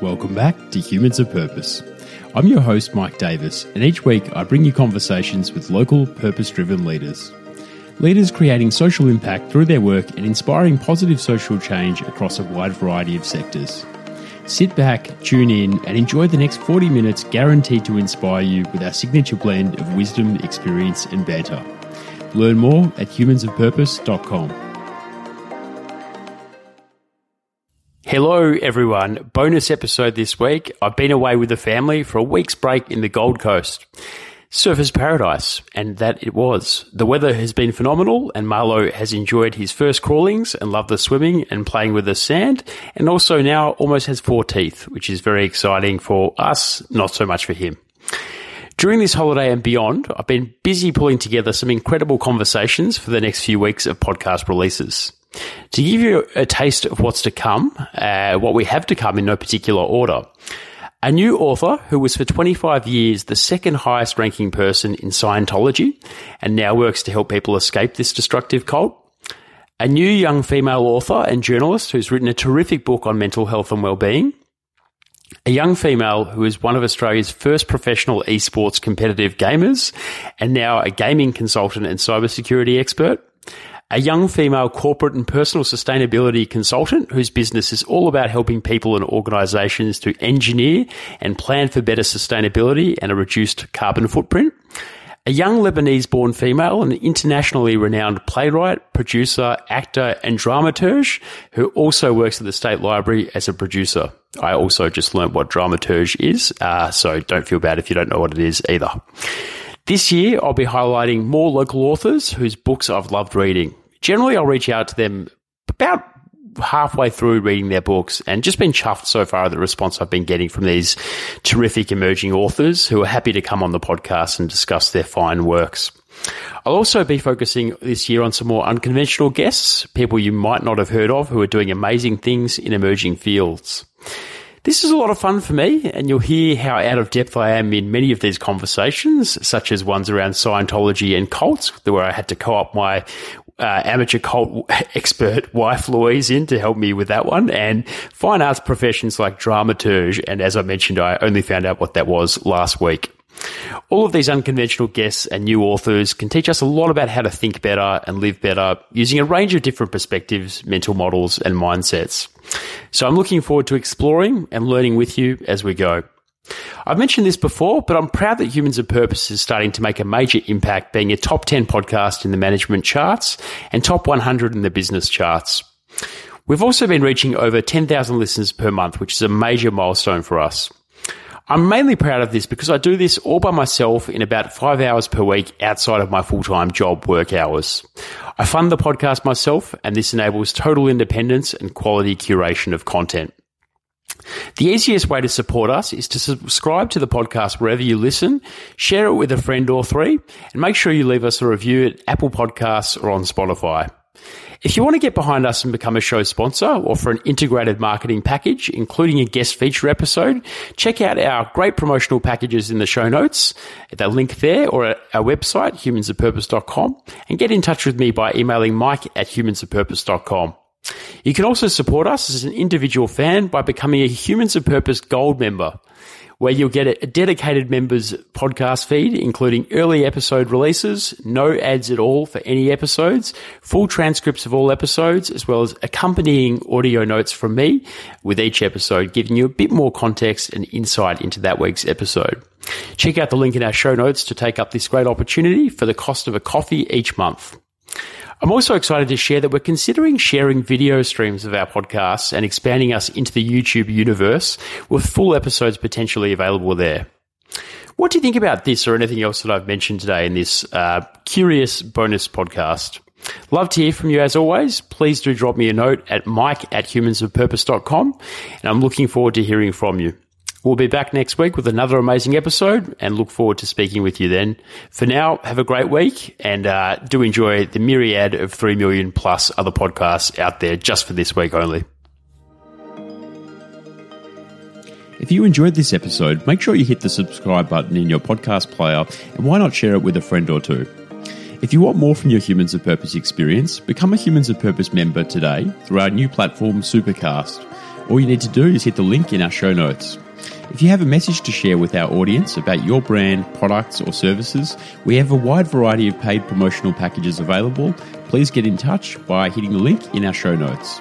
Welcome back to Humans of Purpose. I'm your host, Mike Davis, and each week I bring you conversations with local purpose driven leaders. Leaders creating social impact through their work and inspiring positive social change across a wide variety of sectors. Sit back, tune in, and enjoy the next 40 minutes guaranteed to inspire you with our signature blend of wisdom, experience, and banter. Learn more at humansofpurpose.com. Hello, everyone. Bonus episode this week. I've been away with the family for a week's break in the Gold Coast. Surfer's paradise, and that it was. The weather has been phenomenal, and Marlo has enjoyed his first crawlings and loved the swimming and playing with the sand, and also now almost has four teeth, which is very exciting for us, not so much for him. During this holiday and beyond, I've been busy pulling together some incredible conversations for the next few weeks of podcast releases. To give you a taste of what's to come, uh, what we have to come in no particular order, a new author who was for 25 years the second highest ranking person in Scientology and now works to help people escape this destructive cult. A new young female author and journalist who's written a terrific book on mental health and well-being. A young female who is one of Australia's first professional esports competitive gamers and now a gaming consultant and cybersecurity expert a young female corporate and personal sustainability consultant whose business is all about helping people and organizations to engineer and plan for better sustainability and a reduced carbon footprint. A young Lebanese born female, an internationally renowned playwright, producer, actor, and dramaturge who also works at the State Library as a producer. I also just learned what dramaturge is, uh, so don't feel bad if you don't know what it is either. This year, I'll be highlighting more local authors whose books I've loved reading. Generally, I'll reach out to them about halfway through reading their books and just been chuffed so far at the response I've been getting from these terrific emerging authors who are happy to come on the podcast and discuss their fine works. I'll also be focusing this year on some more unconventional guests, people you might not have heard of who are doing amazing things in emerging fields. This is a lot of fun for me, and you'll hear how out of depth I am in many of these conversations, such as ones around Scientology and cults, where I had to co op my uh, amateur cult expert wife Louise in to help me with that one, and fine arts professions like dramaturge. And as I mentioned, I only found out what that was last week. All of these unconventional guests and new authors can teach us a lot about how to think better and live better using a range of different perspectives, mental models, and mindsets. So I'm looking forward to exploring and learning with you as we go. I've mentioned this before, but I'm proud that Humans of Purpose is starting to make a major impact being a top 10 podcast in the management charts and top 100 in the business charts. We've also been reaching over 10,000 listeners per month, which is a major milestone for us. I'm mainly proud of this because I do this all by myself in about five hours per week outside of my full-time job work hours. I fund the podcast myself and this enables total independence and quality curation of content. The easiest way to support us is to subscribe to the podcast wherever you listen, share it with a friend or three, and make sure you leave us a review at Apple Podcasts or on Spotify. If you want to get behind us and become a show sponsor or for an integrated marketing package, including a guest feature episode, check out our great promotional packages in the show notes, at the link there, or at our website, humansofpurpose.com, and get in touch with me by emailing mike at humansofpurpose.com. You can also support us as an individual fan by becoming a Humans of Purpose Gold member where you'll get a dedicated members podcast feed, including early episode releases, no ads at all for any episodes, full transcripts of all episodes, as well as accompanying audio notes from me with each episode, giving you a bit more context and insight into that week's episode. Check out the link in our show notes to take up this great opportunity for the cost of a coffee each month. I'm also excited to share that we're considering sharing video streams of our podcasts and expanding us into the YouTube universe with full episodes potentially available there. What do you think about this or anything else that I've mentioned today in this uh, curious bonus podcast? Love to hear from you as always. Please do drop me a note at mike at humansofpurpose.com and I'm looking forward to hearing from you. We'll be back next week with another amazing episode and look forward to speaking with you then. For now, have a great week and uh, do enjoy the myriad of 3 million plus other podcasts out there just for this week only. If you enjoyed this episode, make sure you hit the subscribe button in your podcast player and why not share it with a friend or two? If you want more from your Humans of Purpose experience, become a Humans of Purpose member today through our new platform, Supercast All you need to do is hit the link in our show notes. If you have a message to share with our audience about your brand, products, or services, we have a wide variety of paid promotional packages available. Please get in touch by hitting the link in our show notes.